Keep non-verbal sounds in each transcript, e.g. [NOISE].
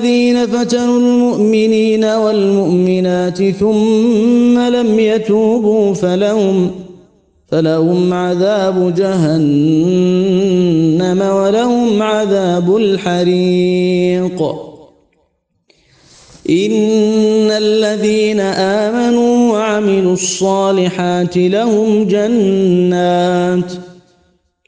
الذين فتنوا المؤمنين والمؤمنات ثم لم يتوبوا فلهم فلهم عذاب جهنم ولهم عذاب الحريق. إن الذين آمنوا وعملوا الصالحات لهم جنات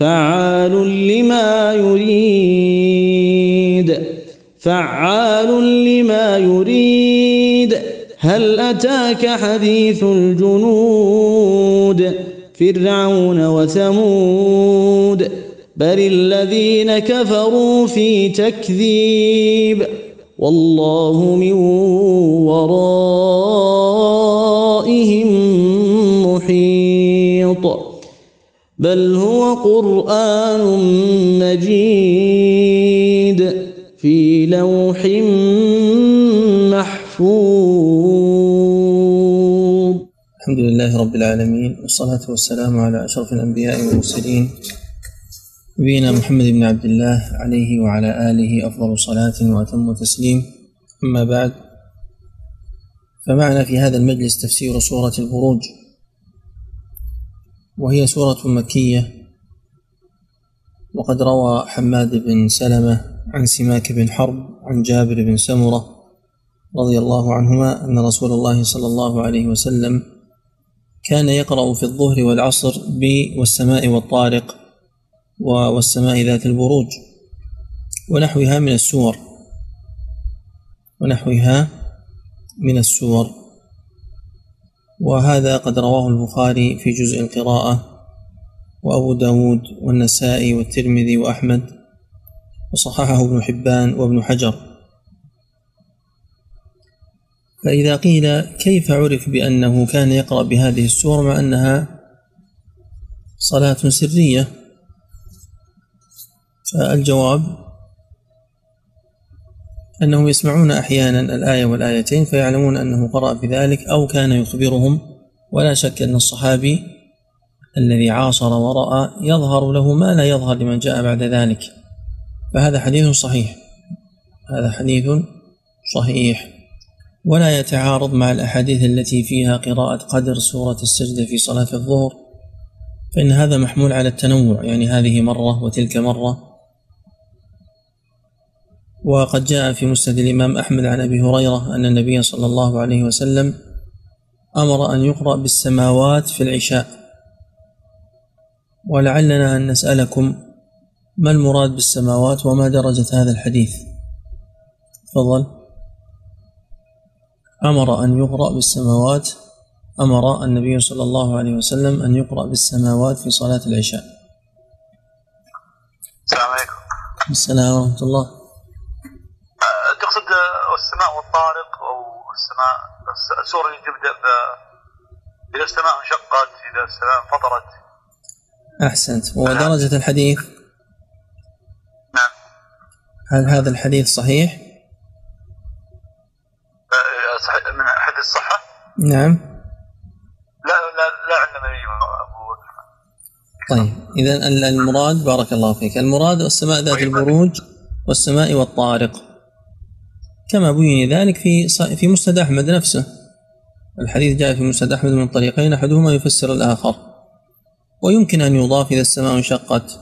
فعال لما يريد. فعال لما يريد. هل أتاك حديث الجنود؟ فرعون وثمود. بل الذين كفروا في تكذيب. والله من ورائهم محيط. بل هو قرآن مجيد في لوح محفوظ. الحمد لله رب العالمين والصلاة والسلام على أشرف الأنبياء والمرسلين نبينا محمد بن عبد الله عليه وعلى آله أفضل صلاة وأتم تسليم. أما بعد فمعنا في هذا المجلس تفسير سورة البروج. وهي سورة مكية. وقد روى حماد بن سلمة عن سماك بن حرب عن جابر بن سمرة رضي الله عنهما أن رسول الله صلى الله عليه وسلم كان يقرأ في الظهر والعصر ب والسماء والطارق والسماء ذات البروج ونحوها من السور. ونحوها من السور. وهذا قد رواه البخاري في جزء القراءة وأبو داود والنسائي والترمذي وأحمد وصححه ابن حبان وابن حجر. فإذا قيل كيف عرف بأنه كان يقرأ بهذه السور مع أنها صلاة سرية؟ فالجواب أنهم يسمعون أحيانا الآية والآيتين فيعلمون أنه قرأ بذلك أو كان يخبرهم. ولا شك أن الصحابي الذي عاصر ورأى يظهر له ما لا يظهر لمن جاء بعد ذلك. فهذا حديث صحيح. هذا حديث صحيح. ولا يتعارض مع الأحاديث التي فيها قراءة قدر سورة السجدة في صلاة الظهر فإن هذا محمول على التنوع. يعني هذه مرة وتلك مرة. وقد جاء في مسند الإمام أحمد عن أبي هريرة أن النبي صلى الله عليه وسلم أمر أن يقرأ بالسماوات في العشاء. ولعلنا أن نسألكم ما المراد بالسماوات وما درجة هذا الحديث؟ تفضل. أمر أن يقرأ بالسماوات أمر النبي صلى الله عليه وسلم أن يقرأ بالسماوات في صلاة العشاء. السلام عليكم. السلام ورحمة الله. تقصد السماء والطارق أو السماء السوره اللي تبدأ ب إذا السماء انشقت إذا السماء انفطرت. أحسنت. ودرجة الحديث؟ نعم. هل هذا الحديث صحيح؟ آه، صحيح. للصحة نعم. لا لا لا عندنا طيب. ال- المراد بارك الله فيك. المراد السماء ذات البروج والسماء والطارق. كما بين ذلك في في مسند أحمد نفسه. الحديث جاء في مسند أحمد من طريقين أحدهما يفسر الآخر. ويمكن أن يضاف إذا السماء انشقت.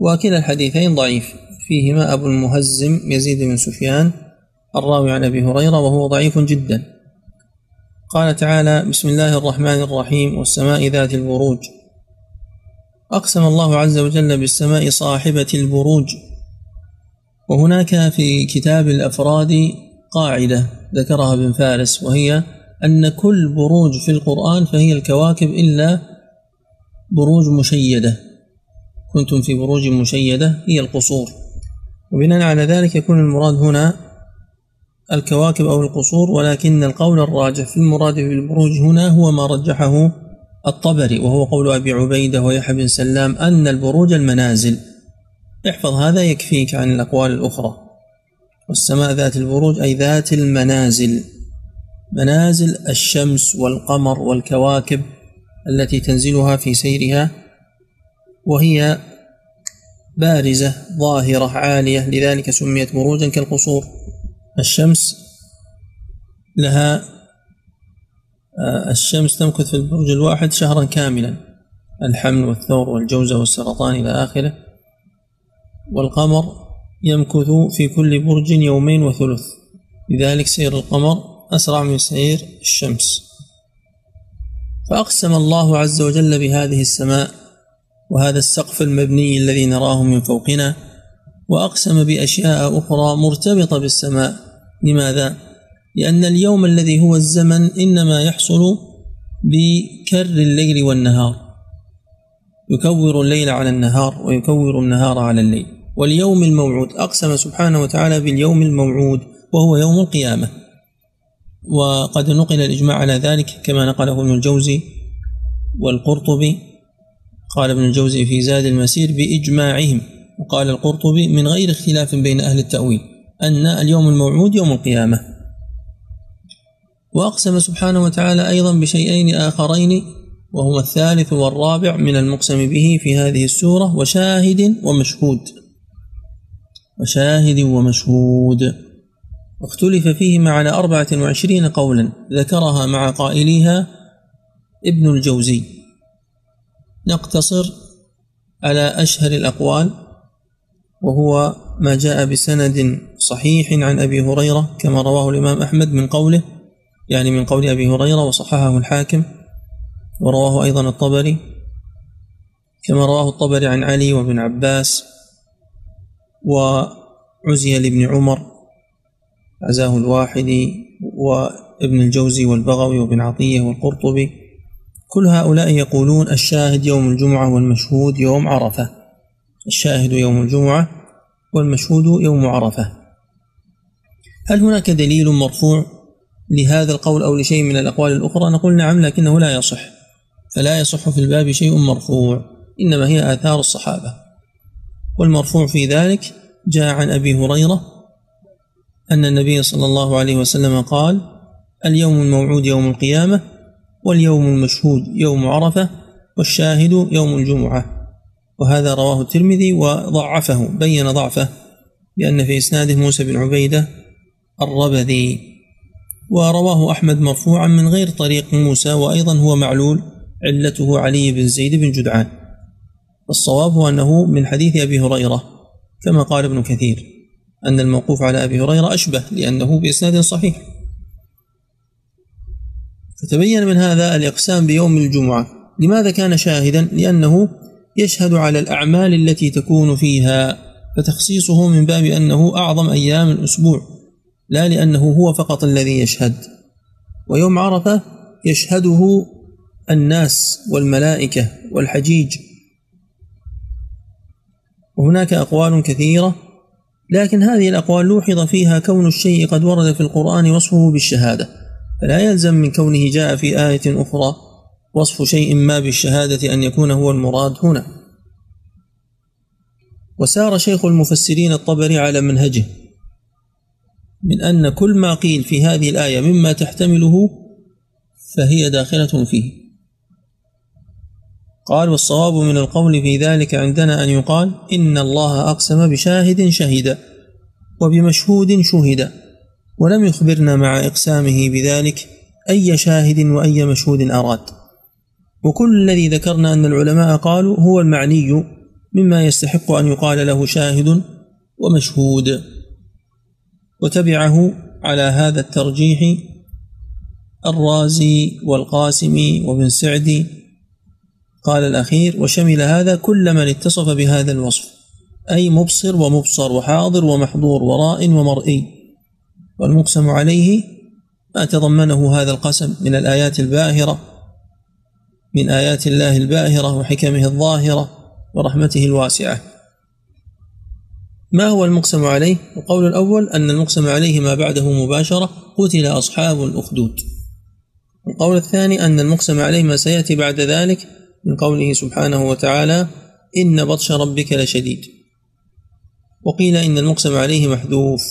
وكلا الحديثين ضعيف. فيهما أبو المهزم يزيد بن سفيان الراوي عن أبي هريرة وهو ضعيف جدا. قال تعالى بسم الله الرحمن الرحيم والسماء ذات البروج. أقسم الله عز وجل بالسماء صاحبة البروج. وهناك في كتاب الأفراد قاعدة ذكرها ابن فارس وهي أن كل بروج في القرآن فهي الكواكب إلا بروج مشيدة. كنتم في بروج مشيدة هي القصور. وبناء على ذلك يكون المراد هنا الكواكب أو القصور ولكن القول الراجح في المراد بالبروج هنا هو ما رجحه الطبري وهو قول أبي عبيدة ويحيى بن سلام أن البروج المنازل. احفظ هذا يكفيك عن الأقوال الأخرى. والسماء ذات البروج أي ذات المنازل. منازل الشمس والقمر والكواكب التي تنزلها في سيرها وهي بارزة ظاهرة عالية. لذلك سميت بروجا كالقصور. الشمس لها آه، الشمس تمكث في البرج الواحد شهرا كاملا. الحمل والثور والجوزة والسرطان إلى آخره. والقمر يمكث في كل برج يومين وثلث. لذلك سير القمر أسرع من سير الشمس. فأقسم الله عز وجل بهذه السماء وهذا السقف المبني الذي نراه من فوقنا وأقسم بأشياء أخرى مرتبطة بالسماء. لماذا؟ لأن اليوم الذي هو الزمن إنما يحصل بكر الليل والنهار. يكور الليل على النهار ويكور النهار على الليل. واليوم الموعود. أقسم سبحانه وتعالى باليوم الموعود وهو يوم القيامة. وقد نقل الإجماع على ذلك كما نقله ابن الجوزي والقرطبي. قال ابن الجوزي في زاد المسير بإجماعهم وقال القرطبي من غير اختلاف بين أهل التأويل أن اليوم الموعود يوم القيامة. وأقسم سبحانه وتعالى أيضا بشيئين آخرين وهما الثالث والرابع من المقسم به في هذه السورة وشاهد ومشهود. وشاهد ومشهود. واختلف فيهما على أربعة وعشرين قولا ذكرها مع قائليها ابن الجوزي. نقتصر على أشهر الأقوال وهو ما جاء بسند صحيح عن أبي هريرة كما رواه الإمام أحمد من قوله يعني من قول أبي هريرة وصححه الحاكم ورواه أيضا الطبري كما رواه الطبري عن علي وابن عباس. وعزي لابن عمر عزاه الواحدي وابن الجوزي والبغوي وابن عطية والقرطبي. كل هؤلاء يقولون الشاهد يوم الجمعة والمشهود يوم عرفة. الشاهد يوم الجمعة والمشهود يوم عرفة. هل هناك دليل مرفوع لهذا القول أو لشيء من الأقوال الأخرى؟ نقول نعم لكنه لا يصح. فلا يصح في الباب شيء مرفوع إنما هي آثار الصحابة. والمرفوع في ذلك جاء عن أبي هريرة أن النبي صلى الله عليه وسلم قال اليوم الموعود يوم القيامة واليوم المشهود يوم عرفة والشاهد يوم الجمعة. وهذا رواه الترمذي وضعفه بين ضعفه بأن في إسناده موسى بن عبيدة الربذي. ورواه أحمد مرفوعا من غير طريق موسى وأيضا هو معلول علته علي بن زيد بن جدعان. الصواب هو أنه من حديث أبي هريرة كما قال ابن كثير أن الموقوف على أبي هريرة أشبه لأنه بإسناد صحيح. فتبين من هذا الإقسام بيوم الجمعة. لماذا كان شاهدا؟ لأنه يشهد على الأعمال التي تكون فيها فتخصيصه من باب أنه أعظم أيام الأسبوع لا لأنه هو فقط الذي يشهد. ويوم عرفة يشهده الناس والملائكة والحجيج وهناك أقوال كثيرة لكن هذه الأقوال لوحظ فيها كون الشيء قد ورد في القرآن وصفه بالشهادة. فلا يلزم من كونه جاء في آية أخرى وصف شيء ما بالشهادة أن يكون هو المراد هنا. وسار شيخ المفسرين الطبري على منهجه من أن كل ما قيل في هذه الآية مما تحتمله فهي داخلة فيه. قال والصواب من القول في ذلك عندنا أن يقال إن الله أقسم بشاهد شهد وبمشهود شهد ولم يخبرنا مع إقسامه بذلك أي شاهد وأي مشهود أراد. وكل الذي ذكرنا أن العلماء قالوا هو المعني مما يستحق أن يقال له شاهد ومشهود. وتبعه على هذا الترجيح الرازي والقاسمي وابن سعدي قال الأخير وشمل هذا كل من اتصف بهذا الوصف أي مبصر ومبصر وحاضر ومحضور وراء ومرئي. والمقسم عليه ما تضمنه هذا القسم من الآيات الباهرة من آيات الله الباهرة وحكمه الظاهرة ورحمته الواسعة. ما هو المقسم عليه؟ القول الأول أن المقسم عليه ما بعده مباشرة قتل أصحاب الأخدود. القول الثاني أن المقسم عليه ما سيأتي بعد ذلك من قوله سبحانه وتعالى إن بطش ربك لشديد. وقيل إن المقسم عليه محذوف.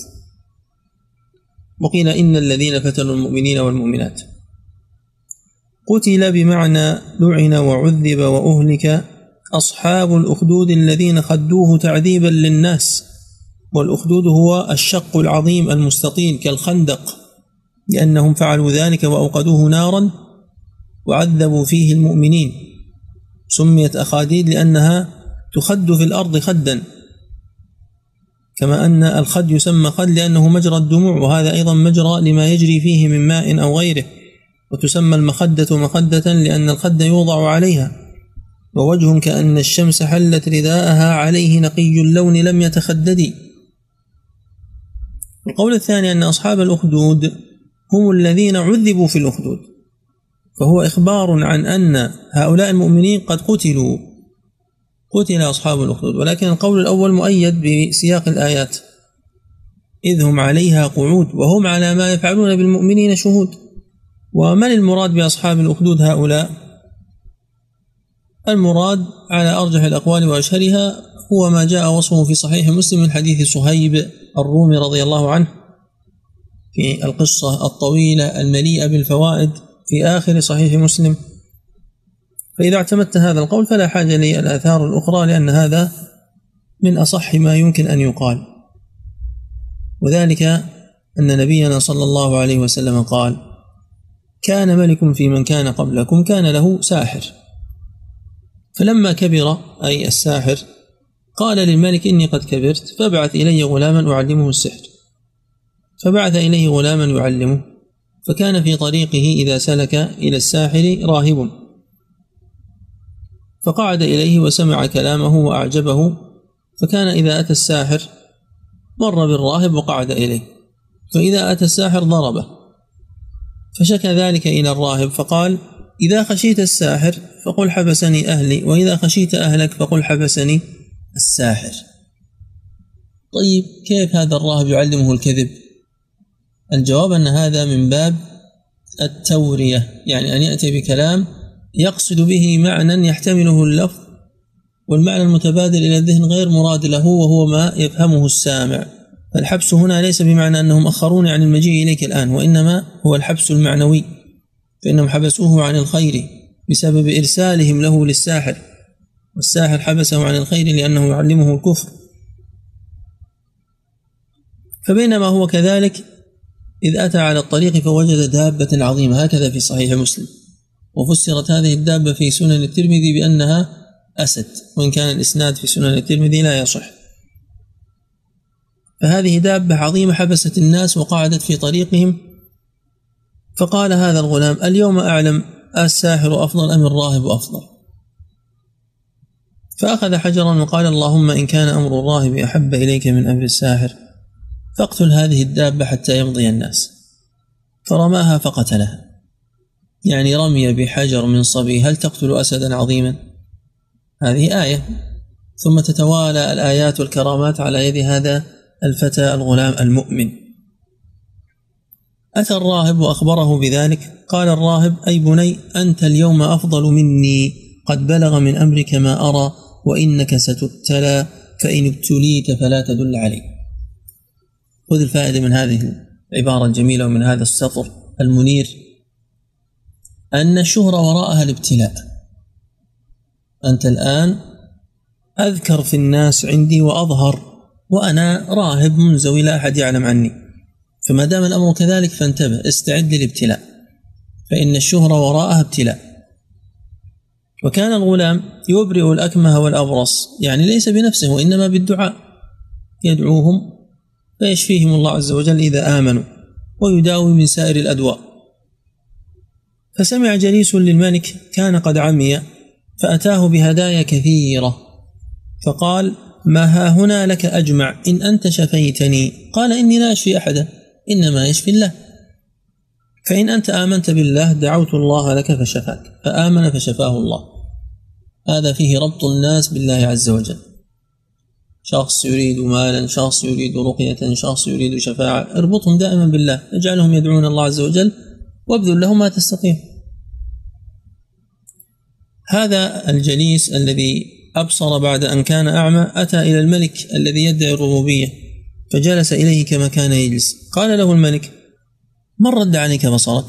وقيل إن الذين فتنوا المؤمنين والمؤمنات. قتل بمعنى لعن وعذب وأهلك أصحاب الأخدود الذين خدوه تعذيبا للناس. والأخدود هو الشق العظيم المستطيل كالخندق لأنهم فعلوا ذلك وأوقدوه نارا وعذبوا فيه المؤمنين. سميت أخاديد لأنها تخد في الأرض خدا كما أن الخد يسمى خد لأنه مجرى الدموع وهذا أيضا مجرى لما يجري فيه من ماء أو غيره وتسمى المخدة مخدة لأن الخد يوضع عليها ووجه كأن الشمس حلت رداءها عليه نقي اللون لم يتخدد القول الثاني أن أصحاب الأخدود هم الذين عذبوا في الأخدود. فهو إخبار عن أن هؤلاء المؤمنين قد قتلوا قتل أصحاب الأخدود ولكن القول الأول مؤيد بسياق الآيات إذ هم عليها قعود وهم على ما يفعلون بالمؤمنين شهود. ومن المراد بأصحاب الأخدود هؤلاء؟ المراد على أرجح الأقوال وأشهرها هو ما جاء وصفه في صحيح مسلم من حديث صهيب الرومي رضي الله عنه في القصة الطويلة المليئة بالفوائد. في آخر صحيح مسلم. فإذا اعتمدت هذا القول فلا حاجة للآثار الأخرى لأن هذا من أصح ما يمكن أن يقال. وذلك أن نبينا صلى الله عليه وسلم قال كان ملك في من كان قبلكم كان له ساحر. فلما كبر أي الساحر قال للملك إني قد كبرت فابعث إلي غلاما أعلمه السحر. فبعث إليه غلاما يعلمه. فكان في طريقه إذا سلك إلى الساحر راهب. فقعد إليه وسمع كلامه وأعجبه فكان إذا أتى الساحر مر بالراهب وقعد إليه. فإذا أتى الساحر ضربه. فشكى ذلك إلى الراهب فقال إذا خشيت الساحر فقل حبسني أهلي وإذا خشيت أهلك فقل حبسني الساحر. طيب كيف هذا الراهب يعلمه الكذب؟ الجواب أن هذا من باب التورية يعني أن يأتي بكلام يقصد به معنى يحتمله اللفظ والمعنى المتبادل إلى الذهن غير مراد له وهو ما يفهمه السامع. فالحبس هنا ليس بمعنى أنهم أخروني عن المجيء إليك الآن وإنما هو الحبس المعنوي فإنهم حبسوه عن الخير بسبب إرسالهم له للساحر والساحر حبسه عن الخير لأنه يعلمه الكفر. فبينما هو كذلك إذ أتى على الطريق فوجد دابة عظيمة هكذا في صحيح مسلم. وفسرت هذه الدابة في سنن الترمذي بأنها أسد وإن كان الإسناد في سنن الترمذي لا يصح. فهذه دابة عظيمة حبست الناس وقعدت في طريقهم. فقال هذا الغلام اليوم أعلم الساحر أفضل أم الراهب أفضل؟ فأخذ حجرا وقال اللهم إن كان أمر الراهب أحب إليك من أمر الساحر. فاقتل هذه الدابة حتى يمضي الناس. فرماها فقتلها. يعني رمي بحجر من صبي هل تقتل أسدا عظيما؟ هذه آية. ثم تتوالى الآيات والكرامات على يد هذا الفتى الغلام المؤمن. أتى الراهب وأخبره بذلك؟ قال الراهب أي بني أنت اليوم أفضل مني. قد بلغ من أمرك ما أرى وإنك ستبتلى فإن ابتليت فلا تدل علي. خذ الفائدة من هذه العبارة الجميلة ومن هذا السطر المنير. أن الشهرة وراءها الابتلاء. أنت الآن أذكر في الناس عندي وأظهر وأنا راهب منزوي لا أحد يعلم عني. فما دام الأمر كذلك فانتبه استعد للابتلاء. فإن الشهرة وراءها ابتلاء. وكان الغلام يبرئ الأكمه والأبرص يعني ليس بنفسه وإنما بالدعاء. يدعوهم فيشفيهم الله عز وجل إذا آمنوا ويداوي من سائر الأدواء. فسمع جليس للملك كان قد عمي فأتاه بهدايا كثيرة. فقال ما ها هنا لك أجمع إن أنت شفيتني. قال إني لا أشفي أحدا إنما يشفي الله. فإن أنت آمنت بالله دعوت الله لك فشفاك فآمن فشفاه الله. هذا فيه ربط الناس بالله عز وجل. شخص يريد مالا شخص يريد رقية شخص يريد شفاعة اربطهم دائما بالله اجعلهم يدعون الله عز وجل وابذل لهم ما تستطيع. هذا الجليس الذي أبصر بعد أن كان أعمى أتى إلى الملك الذي يدعي الربوبية فجلس إليه كما كان يجلس. قال له الملك من رد عليك بصرك؟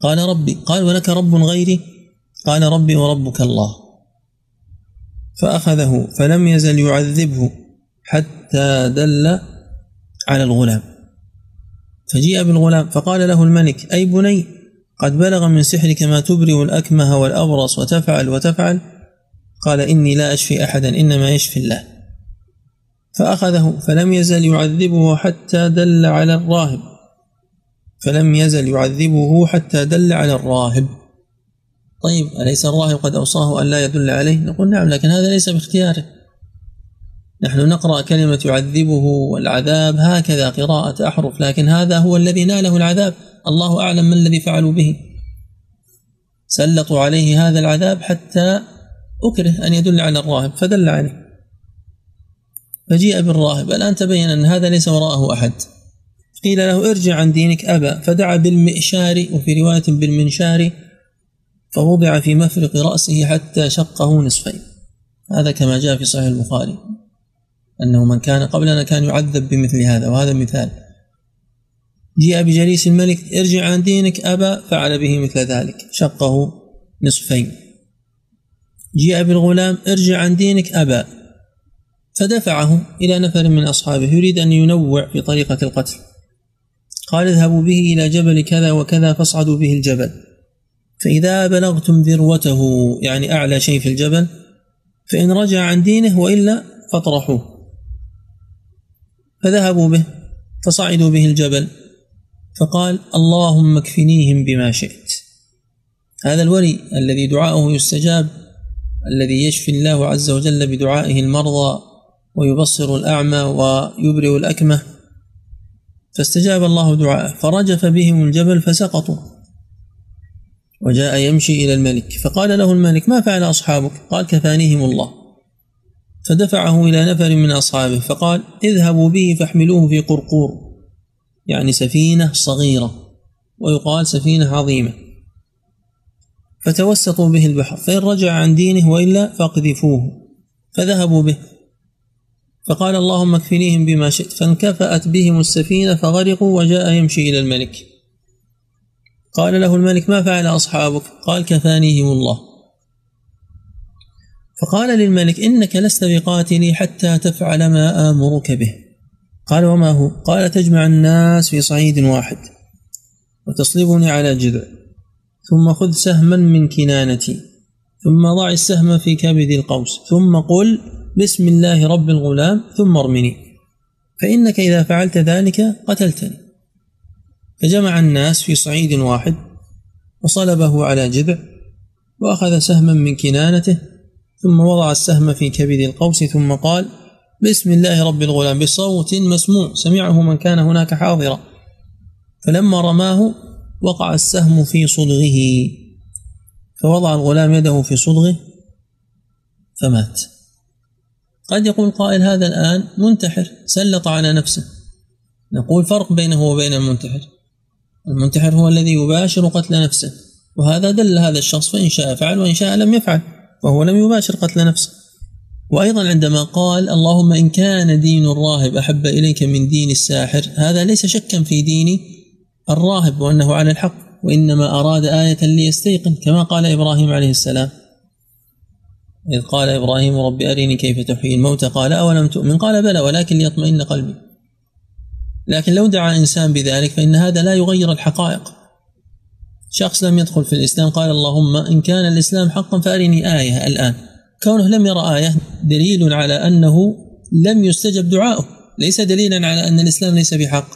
قال ربي قال ولك رب غيري؟ قال ربي وربك الله. فأخذه فلم يزل يعذبه. حتى دل على الغلام. فجيء بالغلام فقال له الملك أي بني قد بلغ من سحرك ما تبرئ الأكمه والأبرص وتفعل وتفعل؟ قال إني لا أشفي أحدا إنما يشفي الله. فأخذه فلم يزل يعذبه حتى دل على الراهب. فلم يزل يعذبه حتى دل على الراهب. طيب أليس الراهب قد أوصاه أن لا يدل عليه؟ نقول نعم لكن هذا ليس باختياره. نحن نقرأ كلمة يعذبه والعذاب هكذا قراءة أحرف لكن هذا هو الذي ناله العذاب. الله أعلم ما الذي فعلوا به. سلطوا عليه هذا العذاب حتى أكره أن يدل على الراهب فدل عليه. فجيء بالراهب الآن تبين أن هذا ليس وراءه أحد؟ قيل له ارجع عن دينك أبى فدعا بالمئشار وفي رواية بالمنشار فوضع في مفرق رأسه حتى شقه نصفين. هذا كما جاء في صحيح البخاري. أنه من كان قبلنا كان يعذب بمثل هذا وهذا مثال. جيء بجليس الملك ارجع عن دينك أبى فعل به مثل ذلك شقه نصفين. جيء بالغلام ارجع عن دينك أبى فدفعه إلى نفر من أصحابه يريد أن ينوع في طريقة القتل. قال اذهبوا به إلى جبل كذا وكذا فاصعدوا به الجبل. فإذا بلغتم ذروته يعني أعلى شيء في الجبل فإن رجع عن دينه وإلا فاطرحوه. فذهبوا به فصعدوا به الجبل فقال اللهم اكفنيهم بما شئت. هذا الولي الذي دعاؤه يستجاب الذي يشفي الله عز وجل بدعائه المرضى ويبصر الأعمى ويبرئ الأكمه. فاستجاب الله دعاءه فرجف بهم الجبل فسقطوا. وجاء يمشي إلى الملك فقال له الملك ما فعل أصحابك؟ قال كفانيهم الله. فدفعه إلى نفر من أصحابه فقال اذهبوا به فاحملوه في قرقور. يعني سفينة صغيرة ويقال سفينة عظيمة. فتوسطوا به البحر فإن رجع عن دينه وإلا فاقذفوه فذهبوا به. فقال اللهم اكفنيهم بما شئت. فانكفأت بهم السفينة فغرقوا وجاء يمشي إلى الملك. قال له الملك ما فعل أصحابك؟ قال كفانيهم الله. فقال للملك إنك لست بقاتلي حتى تفعل ما آمرك به. قال وما هو؟ قال تجمع الناس في صعيد واحد وتصلبني على جذع ثم خذ سهما من كنانتي ثم ضع السهم في كبد القوس ثم قل بسم الله رب الغلام ثم ارمني. فإنك إذا فعلت ذلك قتلتني. فجمع الناس في صعيد واحد وصلبه على جذع وأخذ سهما من كنانته ثم وضع السهم في كبد القوس ثم قال بسم الله رب الغلام بصوت مسموع سمعه من كان هناك حاضرا. فلما رماه وقع السهم في صدغه. فوضع الغلام يده في صدغه فمات. قد يقول قائل هذا الآن منتحر سلط على نفسه. نقول فرق بينه وبين المنتحر. المنتحر هو الذي يباشر قتل نفسه وهذا دل هذا الشخص فإن شاء فعل وإن شاء لم يفعل. وهو لم يباشر قتل نفسه. وأيضا عندما قال اللهم إن كان دين الراهب أحب إليك من دين الساحر هذا ليس شكا في دين الراهب وأنه على الحق وإنما أراد آية ليستيقن كما قال إبراهيم عليه السلام. إذ قال إبراهيم رب أرني كيف تحيي الموتى؟ قال أولم تؤمن؟ قال بلى ولكن ليطمئن قلبي. لكن لو دعا إنسان بذلك فإن هذا لا يغير الحقائق. شخص لم يدخل في الإسلام قال اللهم إن كان الإسلام حقا فأرني آية الآن. كونه لم يرى آية دليل على أنه لم يستجب دعاؤه. ليس دليلا على أن الإسلام ليس بحق.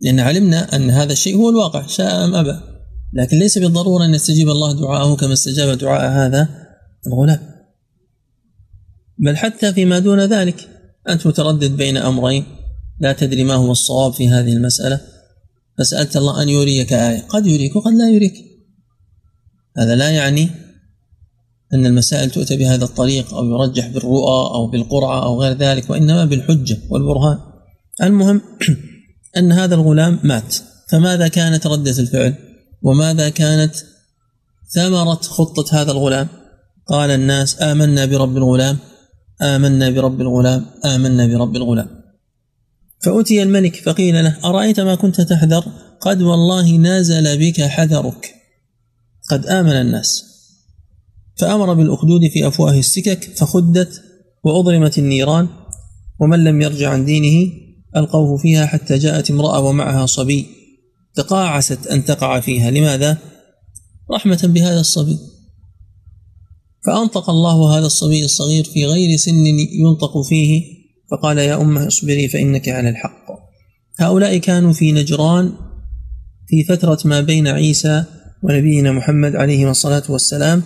لأن علمنا أن هذا الشيء هو الواقع شاء أم أبى. لكن ليس بالضرورة أن يستجيب الله دعاءه كما استجاب دعاء هذا الغلام. بل حتى فيما دون ذلك أنت متردد بين أمرين. لا تدري ما هو الصواب في هذه المسألة. فسألت الله أن يريك آية. قد يريك وقد لا يريك. هذا لا يعني أن المسائل تؤتى بهذا الطريق أو يرجح بالرؤى أو بالقرعة أو غير ذلك وإنما بالحجة والبرهان. المهم [CLEARS THROAT] أن هذا الغلام مات. فماذا كانت ردة الفعل؟ وماذا كانت ثمرة خطة هذا الغلام؟ قال الناس آمنا برب الغلام آمنا برب الغلام آمنا برب الغلام. فأتي الملك فقيل له أرأيت ما كنت تحذر؟ قد والله نازل بك حذرك. قد آمن الناس. فأمر بالأخدود في أفواه السكك فخدت وأضرمت النيران ومن لم يرجع عن دينه ألقوه فيها حتى جاءت امرأة ومعها صبي. تقاعست أن تقع فيها. لماذا؟ رحمة بهذا الصبي. فأنطق الله هذا الصبي الصغير في غير سن ينطق فيه فقال يا أمة اصبري فإنك على الحق. هؤلاء كانوا في نجران في فترة ما بين عيسى ونبينا محمد عليه الصلاة والسلام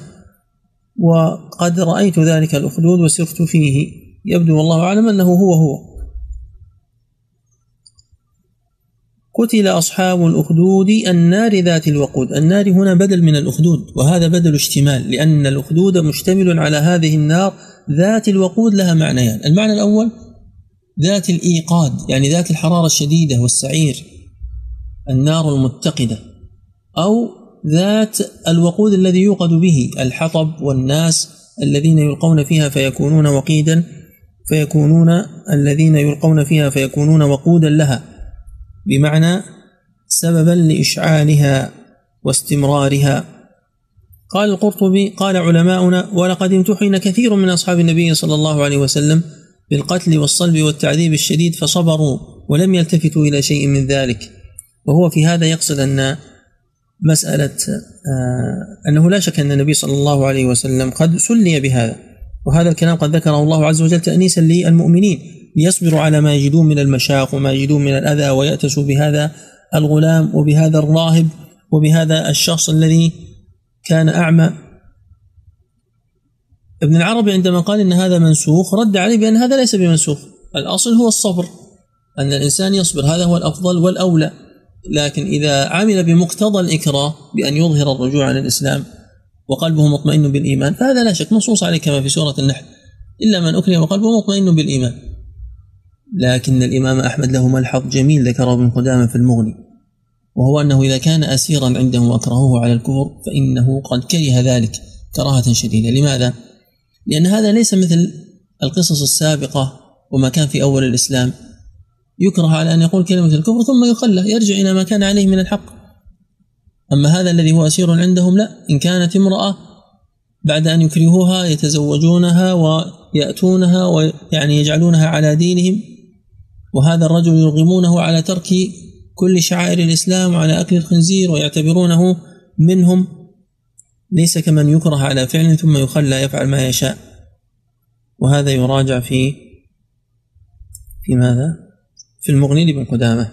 وقد رأيت ذلك الأخدود وسرت فيه. يبدو والله أعلم أنه هو هو. قتل أصحاب الأخدود النار ذات الوقود. النار هنا بدل من الأخدود وهذا بدل اشتمال لأن الأخدود مشتمل على هذه النار ذات الوقود لها معنيان. المعنى الأول ذات الإيقاد يعني ذات الحرارة الشديدة والسعير النار المتقدة أو ذات الوقود الذي يوقد به الحطب والناس الذين يلقون فيها فيكونون وقيدا فيكونون الذين يلقون فيها فيكونون وقودا لها بمعنى سببا لإشعالها واستمرارها. قال القرطبي قال علماؤنا ولقد امتحن كثير من أصحاب النبي صلى الله عليه وسلم بالقتل والصلب والتعذيب الشديد فصبروا ولم يلتفتوا إلى شيء من ذلك. وهو في هذا يقصد أن مسألة آه أنه لا شك أن النبي صلى الله عليه وسلم قد سلي بهذا. وهذا الكلام قد ذكره الله عز وجل تأنيسا للمؤمنين ليصبروا على ما يجدون من المشاق وما يجدون من الأذى ويأتسوا بهذا الغلام وبهذا الراهب وبهذا الشخص الذي كان أعمى. ابن العربي عندما قال إن هذا منسوخ رد عليه بأن هذا ليس بمنسوخ. الأصل هو الصبر أن الإنسان يصبر هذا هو الأفضل والأولى. لكن إذا عمل بمقتضى الإكراه بأن يظهر الرجوع عن الإسلام وقلبه مطمئن بالإيمان فهذا لا شك نصوص عليه كما في سورة النحل. إلا من أكره وقلبه مطمئن بالإيمان. لكن الإمام أحمد له ملحظ جميل ذكره ابن قدامة في المغني وهو أنه إذا كان أسيرا عندهم وأكرهوه على الكفر فإنه قد كره ذلك كراهة شديدة. لماذا؟ لأن هذا ليس مثل القصص السابقة وما كان في أول الإسلام. يكره على أن يقول كلمة الكفر ثم يخلى يرجع إلى ما كان عليه من الحق. أما هذا الذي هو أسير عندهم لا. إن كانت امرأة بعد أن يكرهوها يتزوجونها ويأتونها ويعني يجعلونها على دينهم وهذا الرجل يرغمونه على ترك كل شعائر الإسلام وعلى أكل الخنزير ويعتبرونه منهم ليس كمن يكره على فعل ثم يخلى يفعل ما يشاء. وهذا يراجع في في ماذا؟ في المغني لابن قدامة.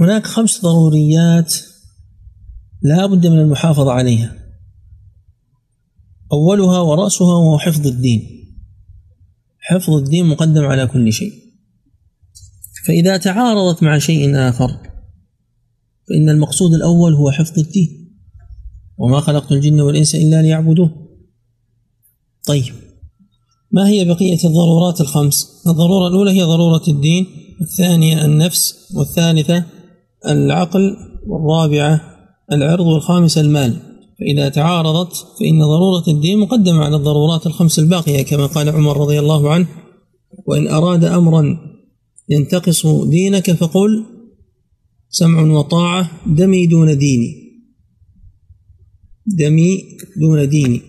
هناك خمس ضروريات لا بد من المحافظة عليها. أولها ورأسها وهو حفظ الدين. حفظ الدين مقدم على كل شيء. فإذا تعارضت مع شيء آخر فإن المقصود الأول هو حفظ الدين. وما خلقت الجن والإنس إلا ليعبدون طيب ما هي بقية الضرورات الخمس؟ الضرورة الأولى هي ضرورة الدين الثانية النفس والثالثة العقل والرابعة العرض والخامسة المال. فإذا تعارضت فإن ضرورة الدين مقدمة على الضرورات الخمس الباقية كما قال عمر رضي الله عنه وإن أراد أمرا ينتقص دينك فقل سمع وطاعة دمي دون ديني. دمي دون ديني.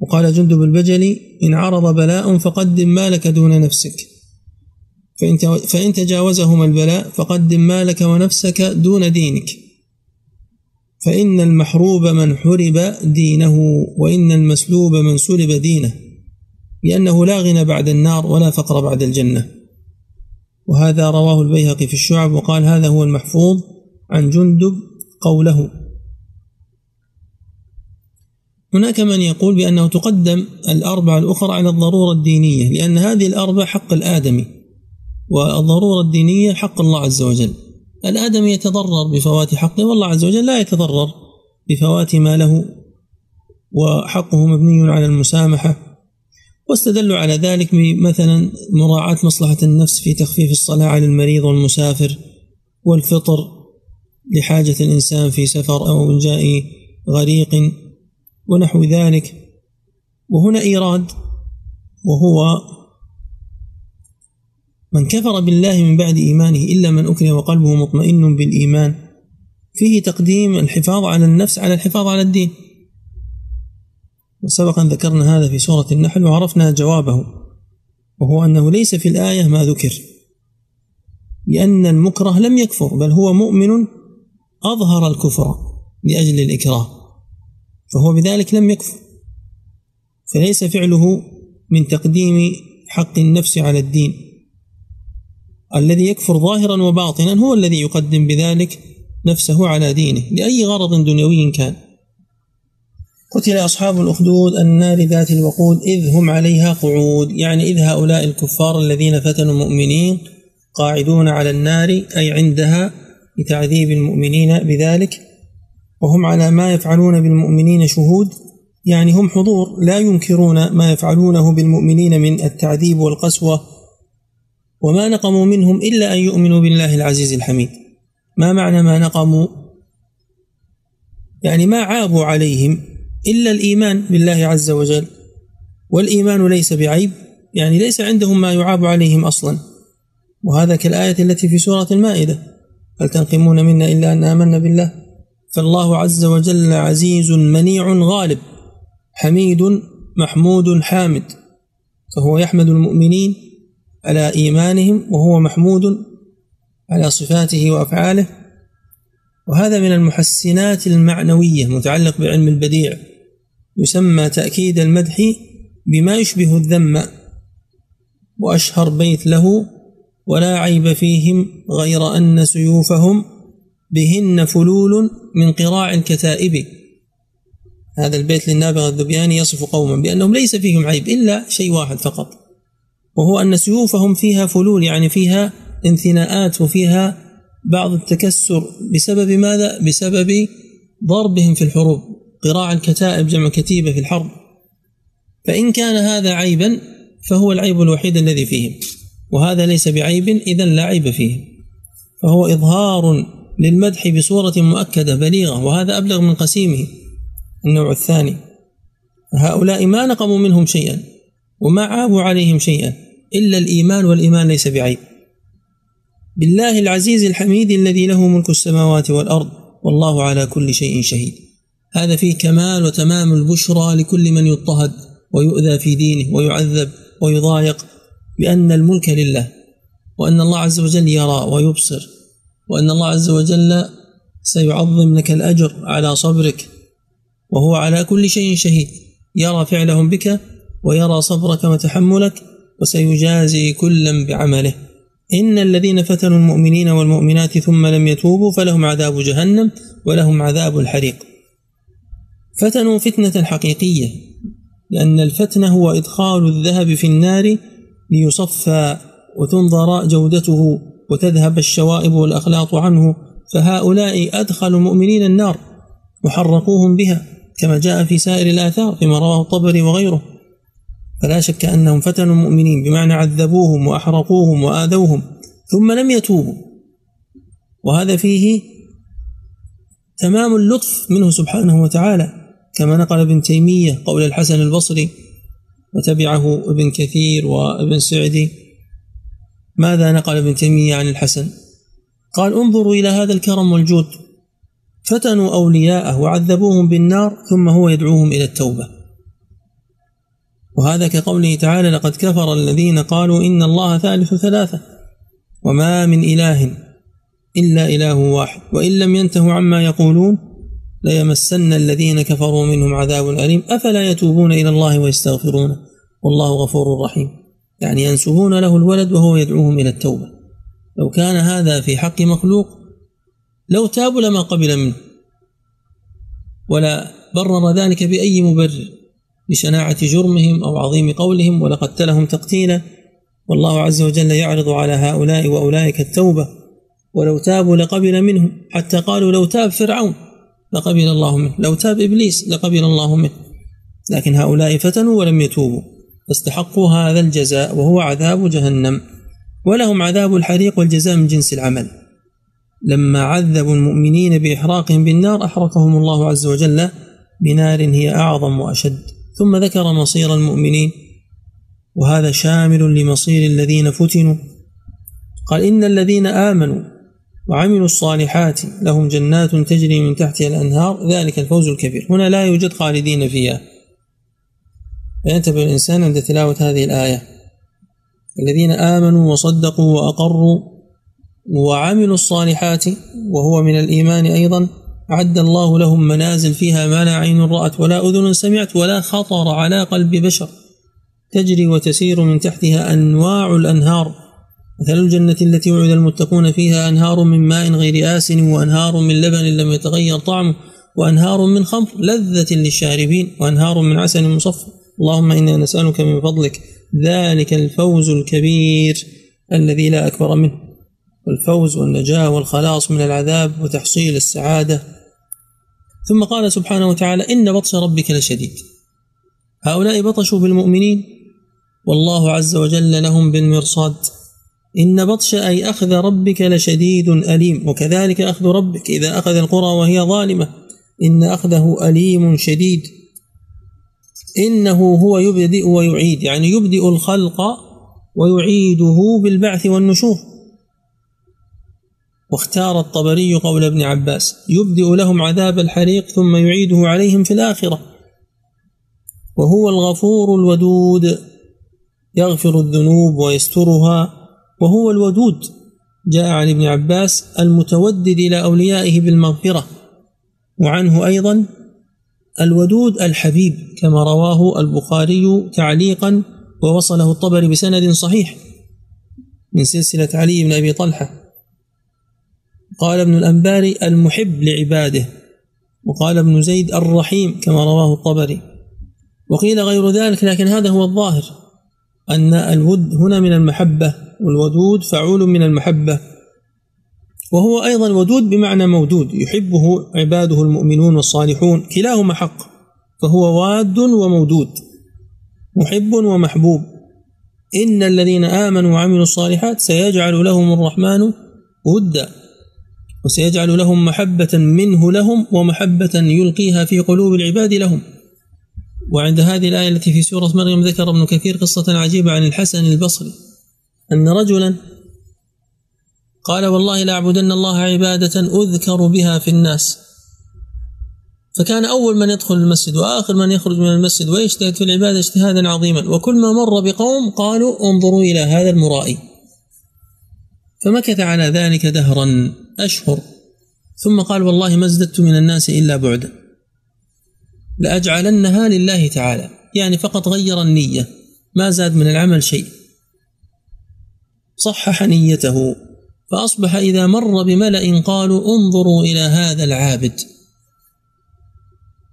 وقال جندب البجلي إن عرض بلاء فقدم مالك دون نفسك. فإن فإن تجاوزهما البلاء فقدم مالك ونفسك دون دينك. فإن المحروب من حرب دينه وإن المسلوب من سلب دينه. لأنه لا غنى بعد النار ولا فقر بعد الجنة. وهذا رواه البيهقي في الشعب وقال هذا هو المحفوظ عن جندب قوله. هناك من يقول بأنه تقدم الأربعة الأخرى على الضرورة الدينية لأن هذه الأربعة حق الآدمي والضرورة الدينية حق الله عز وجل. الآدمي يتضرر بفوات حقه والله عز وجل لا يتضرر بفوات ما له وحقه مبني على المسامحة. واستدلوا على ذلك بمثلا مراعاة مصلحة النفس في تخفيف الصلاة على المريض والمسافر والفطر لحاجة الإنسان في سفر أو جاء غريق. ونحو ذلك. وهنا إيراد وهو من كفر بالله من بعد إيمانه إلا من أكره وقلبه مطمئن بالإيمان. فيه تقديم الحفاظ على النفس على الحفاظ على الدين. وسبق أن ذكرنا هذا في سورة النحل وعرفنا جوابه وهو أنه ليس في الآية ما ذكر لأن المكره لم يكفر بل هو مؤمن أظهر الكفر لأجل الإكراه. فهو بذلك لم يكفر فليس فعله من تقديم حق النفس على الدين. الذي يكفر ظاهرا وباطنا هو الذي يقدم بذلك نفسه على دينه لأي غرض دنيوي كان. قتل أصحاب الأخدود النار ذات الوقود إذ هم عليها قعود. يعني إذ هؤلاء الكفار الذين فتنوا المؤمنين قاعدون على النار أي عندها لتعذيب المؤمنين بذلك وهم على ما يفعلون بالمؤمنين شهود يعني هم حضور لا ينكرون ما يفعلونه بالمؤمنين من التعذيب والقسوة وما نقموا منهم إلا أن يؤمنوا بالله العزيز الحميد. ما معنى ما نقموا؟ يعني ما عابوا عليهم إلا الإيمان بالله عز وجل والإيمان ليس بعيب يعني ليس عندهم ما يعاب عليهم أصلا. وهذا كالآية التي في سورة المائدة هل تنقمون منا إلا أن آمنا بالله؟ فالله عز وجل عزيز منيع غالب حميد محمود حامد فهو يحمد المؤمنين على إيمانهم وهو محمود على صفاته وأفعاله. وهذا من المحسنات المعنوية متعلق بعلم البديع يسمى تأكيد المدح بما يشبه الذم وأشهر بيت له ولا عيب فيهم غير أن سيوفهم بهن فلول من قراع الكتائب. هذا البيت للنابغة الذبياني يصف قوما بأنهم ليس فيهم عيب إلا شيء واحد فقط وهو أن سيوفهم فيها فلول يعني فيها انثناءات وفيها بعض التكسر. بسبب ماذا؟ بسبب ضربهم في الحروب. قراع الكتائب جمع كتيبة في الحرب. فإن كان هذا عيبا فهو العيب الوحيد الذي فيهم وهذا ليس بعيب إذا لا عيب فيه. فهو إظهار للمدح بصورة مؤكدة بليغة وهذا أبلغ من قسيمه. النوع الثاني هؤلاء ما نقموا منهم شيئا وما عابوا عليهم شيئا إلا الإيمان والإيمان ليس بعيب. بالله العزيز الحميد الذي له ملك السماوات والأرض والله على كل شيء شهيد. هذا فيه كمال وتمام البشرى لكل من يضطهد ويؤذى في دينه ويعذب ويضايق بأن الملك لله وأن الله عز وجل يرى ويبصر. وأن الله عز وجل سيعظم لك الأجر على صبرك وهو على كل شيء شهيد. يرى فعلهم بك ويرى صبرك وتحملك وسيجازي كلا بعمله. إن الذين فتنوا المؤمنين والمؤمنات ثم لم يتوبوا فلهم عذاب جهنم ولهم عذاب الحريق. فتنوا فتنة حقيقية لأن الفتن هو إدخال الذهب في النار ليصفى وتنظر جودته وتذهب الشوائب والأخلاط عنه فهؤلاء أدخلوا المؤمنين النار وحرقوهم بها كما جاء في سائر الآثار فيما رواه الطبري وغيره. فلا شك أنهم فتنوا المؤمنين بمعنى عذبوهم وأحرقوهم وآذوهم ثم لم يتوبوا. وهذا فيه تمام اللطف منه سبحانه وتعالى كما نقل ابن تيمية قول الحسن البصري وتبعه ابن كثير وابن سعدي ماذا نقل ابن تيمية عن الحسن. قال انظروا إلى هذا الكرم والجود. فتنوا أولياءه وعذبوهم بالنار ثم هو يدعوهم إلى التوبة. وهذا كقوله تعالى لقد كفر الذين قالوا إن الله ثالث ثلاثة وما من إله إلا إله واحد وإن لم ينتهوا عما يقولون ليمسن الذين كفروا منهم عذاب أليم. أفلا يتوبون إلى الله ويستغفرونه؟ والله غفور رحيم. يعني ينسبون له الولد وهو يدعوهم إلى التوبة. لو كان هذا في حق مخلوق لو تابوا لما قبل منه. ولا برر ذلك بأي مبرر لشناعة جرمهم أو عظيم قولهم ولقتلهم تقتيلا. والله عز وجل يعرض على هؤلاء وأولئك التوبة. ولو تابوا لقبل منهم حتى قالوا لو تاب فرعون لقبل الله منه. لو تاب إبليس لقبل الله منه. لكن هؤلاء فتنوا ولم يتوبوا. فاستحقوا هذا الجزاء وهو عذاب جهنم. ولهم عذاب الحريق والجزاء من جنس العمل. لما عذبوا المؤمنين بإحراقهم بالنار أحرقهم الله عز وجل بنار هي أعظم وأشد. ثم ذكر مصير المؤمنين. وهذا شامل لمصير الذين فتنوا. قال إن الذين آمنوا وعملوا الصالحات لهم جنات تجري من تحتها الأنهار. ذلك الفوز الكبير. هنا لا يوجد خالدين فيها. فينتبه الإنسان عند تلاوة هذه الآية. الذين آمنوا وصدقوا وأقروا وعملوا الصالحات وهو من الإيمان أيضا أعد الله لهم منازل فيها ما لا عين رأت ولا أذن سمعت ولا خطر على قلب بشر. تجري وتسير من تحتها أنواع الأنهار. مثل الجنة التي وعد المتقون فيها أنهار من ماء غير آسن وأنهار من لبن لم يتغير طعمه وأنهار من خمر لذة للشاربين وأنهار من عسل مصفى. اللهم إنا نسألك من فضلك ذلك الفوز الكبير الذي لا أكبر منه والفوز والنجاة والخلاص من العذاب وتحصيل السعادة. ثم قال سبحانه وتعالى إن بطش ربك لشديد. هؤلاء بطشوا بالمؤمنين والله عز وجل لهم بالمرصاد. إن بطش أي أخذ ربك لشديد أليم وكذلك أخذ ربك إذا أخذ القرى وهي ظالمة. إن أخذه أليم شديد. إنه هو يبدئ ويعيد يعني يبدئ الخلق ويعيده بالبعث والنشور. واختار الطبري قول ابن عباس يبدئ لهم عذاب الحريق ثم يعيده عليهم في الآخرة. وهو الغفور الودود يغفر الذنوب ويسترها. وهو الودود جاء عن ابن عباس المتودد إلى أوليائه بالمغفرة. وعنه أيضا الودود الحبيب كما رواه البخاري تعليقا ووصله الطبري بسند صحيح من سلسلة علي بن أبي طلحة. قال ابن الأنباري المحب لعباده وقال ابن زيد الرحيم كما رواه الطبري. وقيل غير ذلك لكن هذا هو الظاهر أن الود هنا من المحبة والودود فعول من المحبة. وهو أيضا ودود بمعنى مودود يحبه عباده المؤمنون والصالحون كلاهما حق فهو واد ومودود محب ومحبوب. إن الذين آمنوا وعملوا الصالحات سيجعل لهم الرحمن ودا وسيجعل لهم محبة منه لهم ومحبة يلقيها في قلوب العباد لهم. وعند هذه الآية التي في سورة مريم ذكر ابن كثير قصة عجيبة عن الحسن البصري أن رجلا قال والله لأعبدن الله عبادة أذكر بها في الناس. فكان أول من يدخل المسجد وآخر من يخرج من المسجد ويجتهد في العبادة اجتهادا عظيما. وكل ما مر بقوم قالوا انظروا إلى هذا المرائي. فمكث على ذلك دهرا أشهر. ثم قال والله ما ازددت من الناس إلا بعدا. لأجعلنها لله تعالى. يعني فقط غير النية. ما زاد من العمل شيء. صحح نيته. فأصبح إذا مر بملأ قالوا انظروا إلى هذا العابد.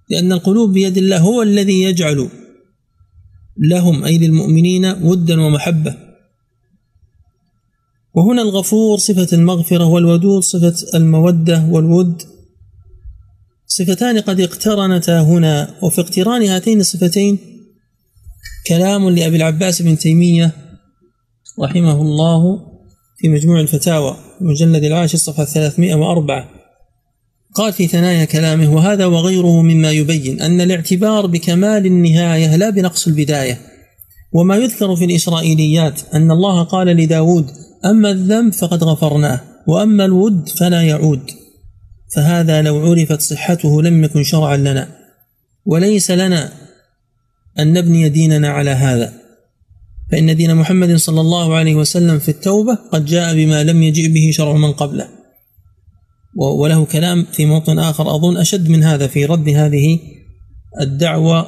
لأن القلوب بيد الله هو الذي يجعل لهم أي للمؤمنين ودا ومحبة. وهنا الغفور صفة المغفرة والودود صفة المودة والود. صفتان قد اقترنتا هنا وفي اقتران هاتين الصفتين كلام لأبي العباس بن تيمية رحمه الله. في مجموع الفتاوى المجلد العاشر صفحة 304 قال في ثنايا كلامه وهذا وغيره مما يبين أن الاعتبار بكمال النهاية لا بنقص البداية. وما يذكر في الإسرائيليات أن الله قال لداود أما الذنب فقد غفرناه وأما الود فلا يعود. فهذا لو عرفت صحته لم يكن شرعا لنا. وليس لنا أن نبني ديننا على هذا. فإن دين محمد صلى الله عليه وسلم في التوبة قد جاء بما لم يجئ به شرع من قبله. وله كلام في موطن آخر أظن أشد من هذا في رد هذه الدعوة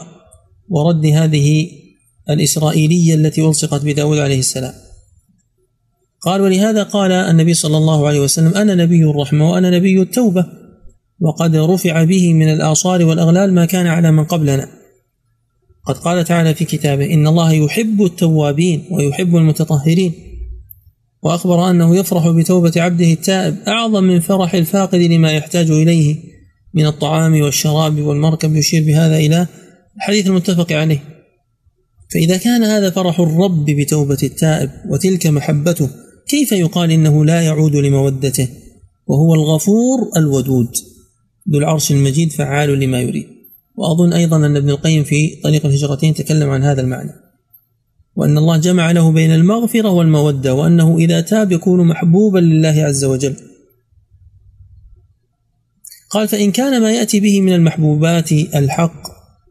ورد هذه الإسرائيلية التي ألصقت بداود عليه السلام. قال ولهذا قال النبي صلى الله عليه وسلم أنا نبي الرحمة وأنا نبي التوبة وقد رفع به من الآصار والأغلال ما كان على من قبلنا. قد قال تعالى في كتابه إن الله يحب التوابين ويحب المتطهرين. وأخبر أنه يفرح بتوبة عبده التائب أعظم من فرح الفاقد لما يحتاج إليه من الطعام والشراب والمركب يشير بهذا إلى الحديث المتفق عليه. فإذا كان هذا فرح الرب بتوبة التائب وتلك محبته كيف يقال إنه لا يعود لمودته؟ وهو الغفور الودود ذو العرش المجيد فعال لما يريد. وأظن أيضا أن ابن القيم في طريق الهجرتين تكلم عن هذا المعنى وأن الله جمع له بين المغفرة والمودة وأنه إذا تاب يكون محبوبا لله عز وجل. قال فإن كان ما يأتي به من المحبوبات الحق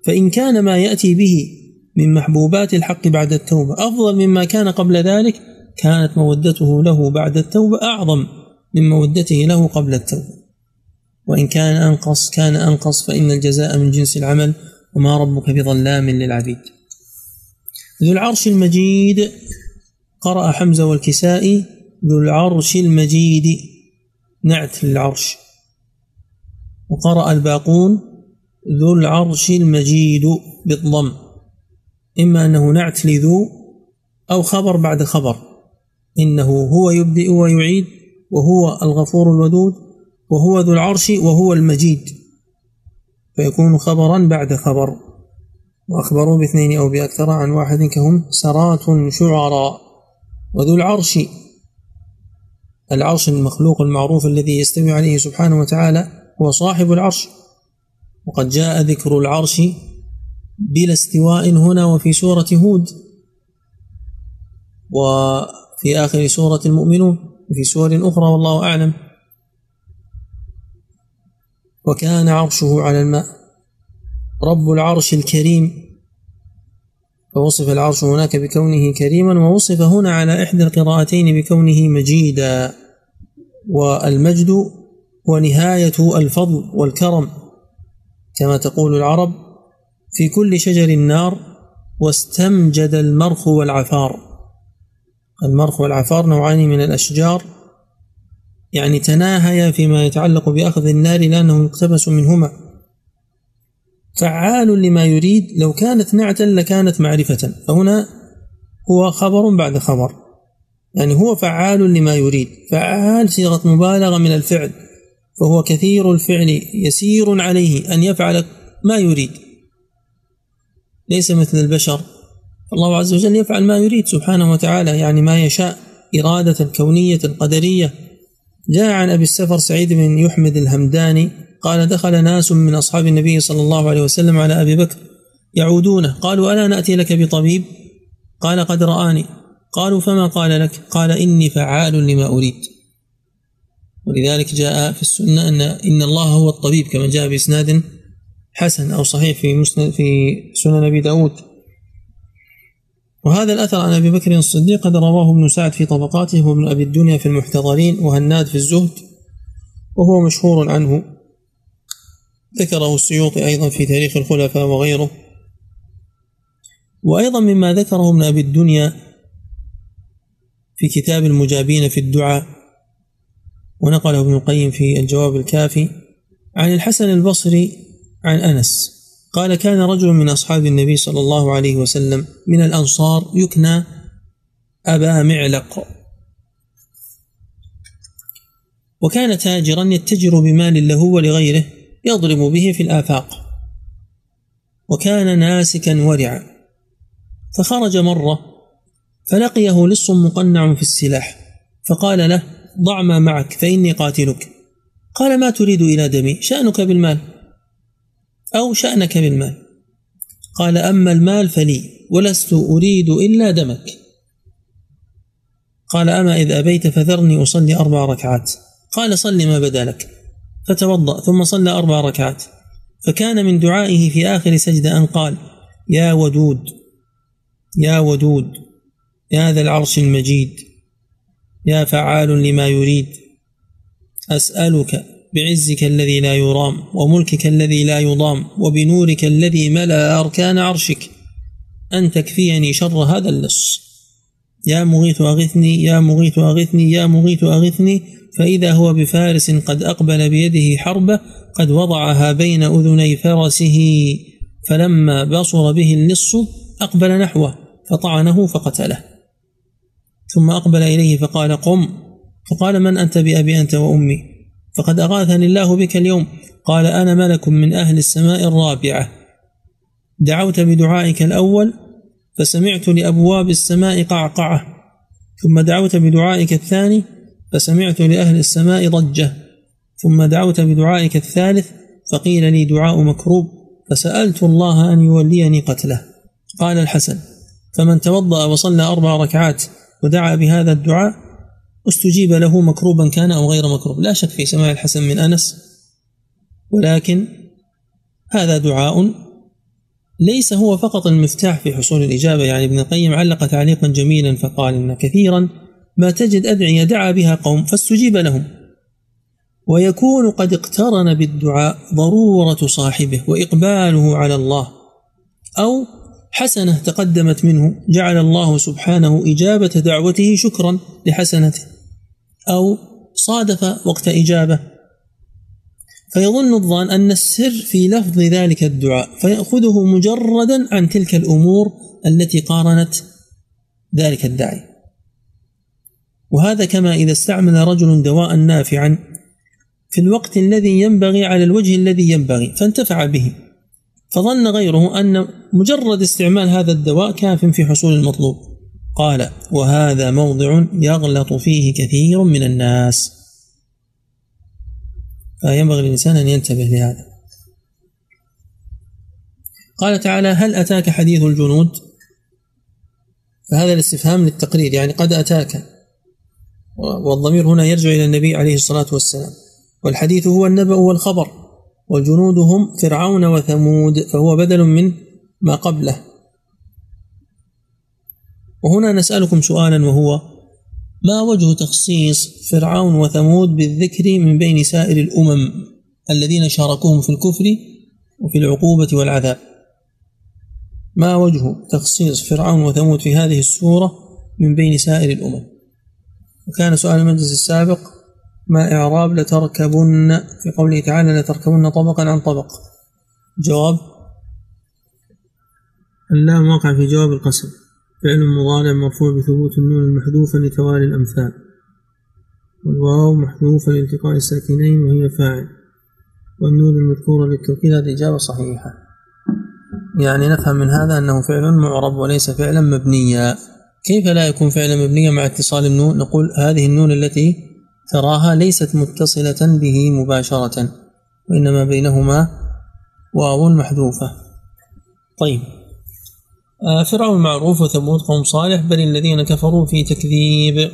فإن كان ما يأتي به من محبوبات الحق بعد التوبة أفضل مما كان قبل ذلك كانت مودته له بعد التوبة أعظم من مودته له قبل التوبة. وإن كان أنقص كان أنقص فإن الجزاء من جنس العمل وما ربك بظلام للعبيد. ذو العرش المجيد قرأ حمزة والكسائي ذو العرش المجيد نعت للعرش. وقرأ الباقون ذو العرش المجيد بالضم. إما أنه نعت لذو أو خبر بعد خبر. إنه هو يبدئ ويعيد وهو الغفور الودود وهو ذو العرش وهو المجيد. فيكون خبرا بعد خبر. وأخبروا باثنين أو بأكثر عن واحد كهم سرات شعراء. وذو العرش. العرش المخلوق المعروف الذي يستوي عليه سبحانه وتعالى هو صاحب العرش. وقد جاء ذكر العرش بلا استواء هنا وفي سورة هود. وفي آخر سورة المؤمنون. وفي سور أخرى والله أعلم. وكان عرشه على الماء. رب العرش الكريم. فوصف العرش هناك بكونه كريما ووصف هنا على إحدى القراءتين بكونه مجيدا. والمجد هو نهاية الفضل والكرم كما تقول العرب في كل شجر النار واستمجد المرخ والعفار. المرخ والعفار نوعان من الأشجار يعني تناهيا فيما يتعلق بأخذ النار لأنه يقتبس منهما. فعال لما يريد لو كانت نعتا لكانت معرفة. فهنا هو خبر بعد خبر. يعني هو فعال لما يريد. فعال صيغة مبالغة من الفعل. فهو كثير الفعل يسير عليه أن يفعل ما يريد. ليس مثل البشر. الله عز وجل يفعل ما يريد سبحانه وتعالى. يعني ما يشاء. إرادة كونية قدرية. جاء عن أبي السفر سعيد بن يحمد الهمداني قال دخل ناس من أصحاب النبي صلى الله عليه وسلم على أبي بكر يعودونه. قالوا ألا نأتي لك بطبيب؟ قال قد رآني. قالوا فما قال لك؟ قال إني فعال لما أريد. ولذلك جاء في السنة أن إن الله هو الطبيب كما جاء بإسناد حسن أو صحيح في مسند في سنن أبي داود. وهذا الأثر عن أبي بكر الصديق قد رواه ابن سعد في طبقاته وابن أبي الدنيا في المحتضرين وهناد في الزهد وهو مشهور عنه. ذكره السيوطي أيضا في تاريخ الخلفاء وغيره. وأيضا مما ذكره ابن أبي الدنيا في كتاب المجابين في الدعاء ونقله ابن القيم في الجواب الكافي عن الحسن البصري عن أنس. قال كان رجل من أصحاب النبي صلى الله عليه وسلم من الأنصار يكنى أبا معلق. وكان تاجرا يتجر بمال له ولغيره يضرب به في الآفاق. وكان ناسكا ورعا. فخرج مرة فلقيه لص مقنع في السلاح فقال له ضع ما معك فإني قاتلك. قال ما تريد إلى دمي شأنك بالمال؟ أو شأنك بالمال. قال أما المال فلي ولست أريد إلا دمك. قال أما إذ أبيت فذرني أصلي أربع ركعات. قال صل ما بدا لك. فتوضأ ثم صلى أربع ركعات. فكان من دعائه في آخر سجدة أن قال يا ودود يا ودود يا ذا العرش المجيد يا فعال لما يريد أسألك بعزك الذي لا يرام وملكك الذي لا يضام وبنورك الذي ملأ أركان عرشك أن تكفيني شر هذا اللص. يا مغيث أغثني يا مغيث أغثني يا مغيث أغثني فإذا هو بفارس قد أقبل بيده حربة قد وضعها بين أذني فرسه فلما بصر به اللص أقبل نحوه فطعنه فقتله. ثم أقبل إليه فقال قم فقال من أنت بأبي أنت وأمي؟ فقد أغاثني الله بك اليوم. قال أنا ملك من أهل السماء الرابعة. دعوت بدعائك الأول فسمعت لأبواب السماء قعقعة. ثم دعوت بدعائك الثاني فسمعت لأهل السماء ضجة. ثم دعوت بدعائك الثالث فقيل لي دعاء مكروب فسألت الله أن يوليني قتله. قال الحسن فمن توضأ وصلى أربع ركعات ودعا بهذا الدعاء استجيب له مكروبا كان أو غير مكروب. لا شك في سماع الحسن من أنس ولكن هذا دعاء ليس هو فقط المفتاح في حصول الإجابة. يعني ابن القيم علق تعليقا جميلا فقال إن كثيرا ما تجد أدعية دعا بها قوم فاستجيب لهم. ويكون قد اقترن بالدعاء ضرورة صاحبه وإقباله على الله أو حسنة تقدمت منه جعل الله سبحانه إجابة دعوته شكرا لحسنته. أو صادف وقت إجابة. فيظن الظان أن السر في لفظ ذلك الدعاء فيأخذه مجردا عن تلك الأمور التي قارنت ذلك الداعي. وهذا كما إذا استعمل رجل دواء نافعا في الوقت الذي ينبغي على الوجه الذي ينبغي فانتفع به. فظن غيره أن مجرد استعمال هذا الدواء كاف في حصول المطلوب. قال وهذا موضع يغلط فيه كثير من الناس. فينبغي للإنسان أن ينتبه لهذا. قال تعالى هل أتاك حديث الجنود؟ فهذا الاستفهام للتقرير يعني قد أتاك. والضمير هنا يرجع إلى النبي عليه الصلاة والسلام. والحديث هو النبأ والخبر والجنود هم فرعون وثمود فهو بدل من ما قبله. وهنا نسألكم سؤالا وهو ما وجه تخصيص فرعون وثمود بالذكر من بين سائر الأمم الذين شاركوهم في الكفر وفي العقوبة والعذاب؟ ما وجه تخصيص فرعون وثمود في هذه السورة من بين سائر الأمم؟ وكان سؤال المجلس السابق ما إعراب لتركبن في قوله تعالى لتركبن طبقا عن طبق؟ جواب اللام واقع في جواب القسم فعل مضارع مرفوع بثبوت النون المحذوفة لتوالي الأمثال. والواو محذوفة لالتقاء الساكنين وهي فاعل. والنون المذكورة للتوكيد هذه إجابة صحيحة. يعني نفهم من هذا أنه فعل معرب وليس فعلا مبنيا. كيف لا يكون فعلا مبنيا مع اتصال النون؟ نقول هذه النون التي تراها ليست متصلة به مباشرة وإنما بينهما واو محذوفة. طيب. فرعون معروف وثمود قوم صالح بل الذين كفروا في تكذيب.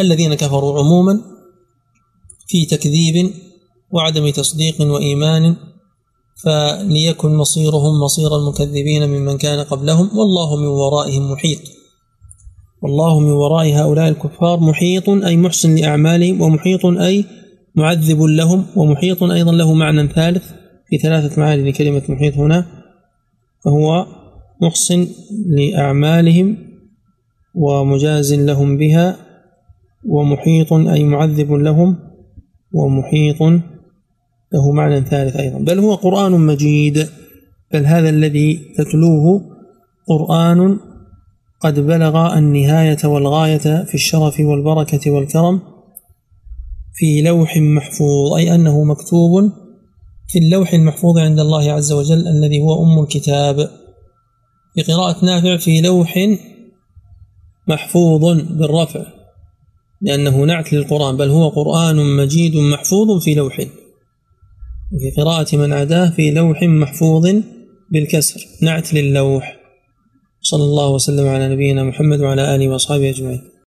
الذين كفروا عموما في تكذيب وعدم تصديق وإيمان فليكن مصيرهم مصير المكذبين ممن كان قبلهم. والله من ورائهم محيط. والله من وراء هؤلاء الكفار محيط أي محسن لأعمالهم ومحيط أي معذب لهم ومحيط أيضا له معنى ثالث في ثلاثة معاني لكلمة محيط هنا. فهو محسن لأعمالهم ومجاز لهم بها ومحيط أي معذب لهم ومحيط له معنى ثالث أيضا. بل هو قرآن مجيد بل هذا الذي تتلوه قرآن قد بلغ النهاية والغاية في الشرف والبركة والكرم في لوح محفوظ أي أنه مكتوب في اللوح المحفوظ عند الله عز وجل الذي هو أم الكتاب. في قراءة نافع في لوح محفوظ بالرفع لأنه نعت للقرآن بل هو قرآن مجيد محفوظ في لوح. وفي قراءة من عداه في لوح محفوظ بالكسر نعت للوح. صلى الله وسلم على نبينا محمد وعلى آله وأصحابه أجمعين.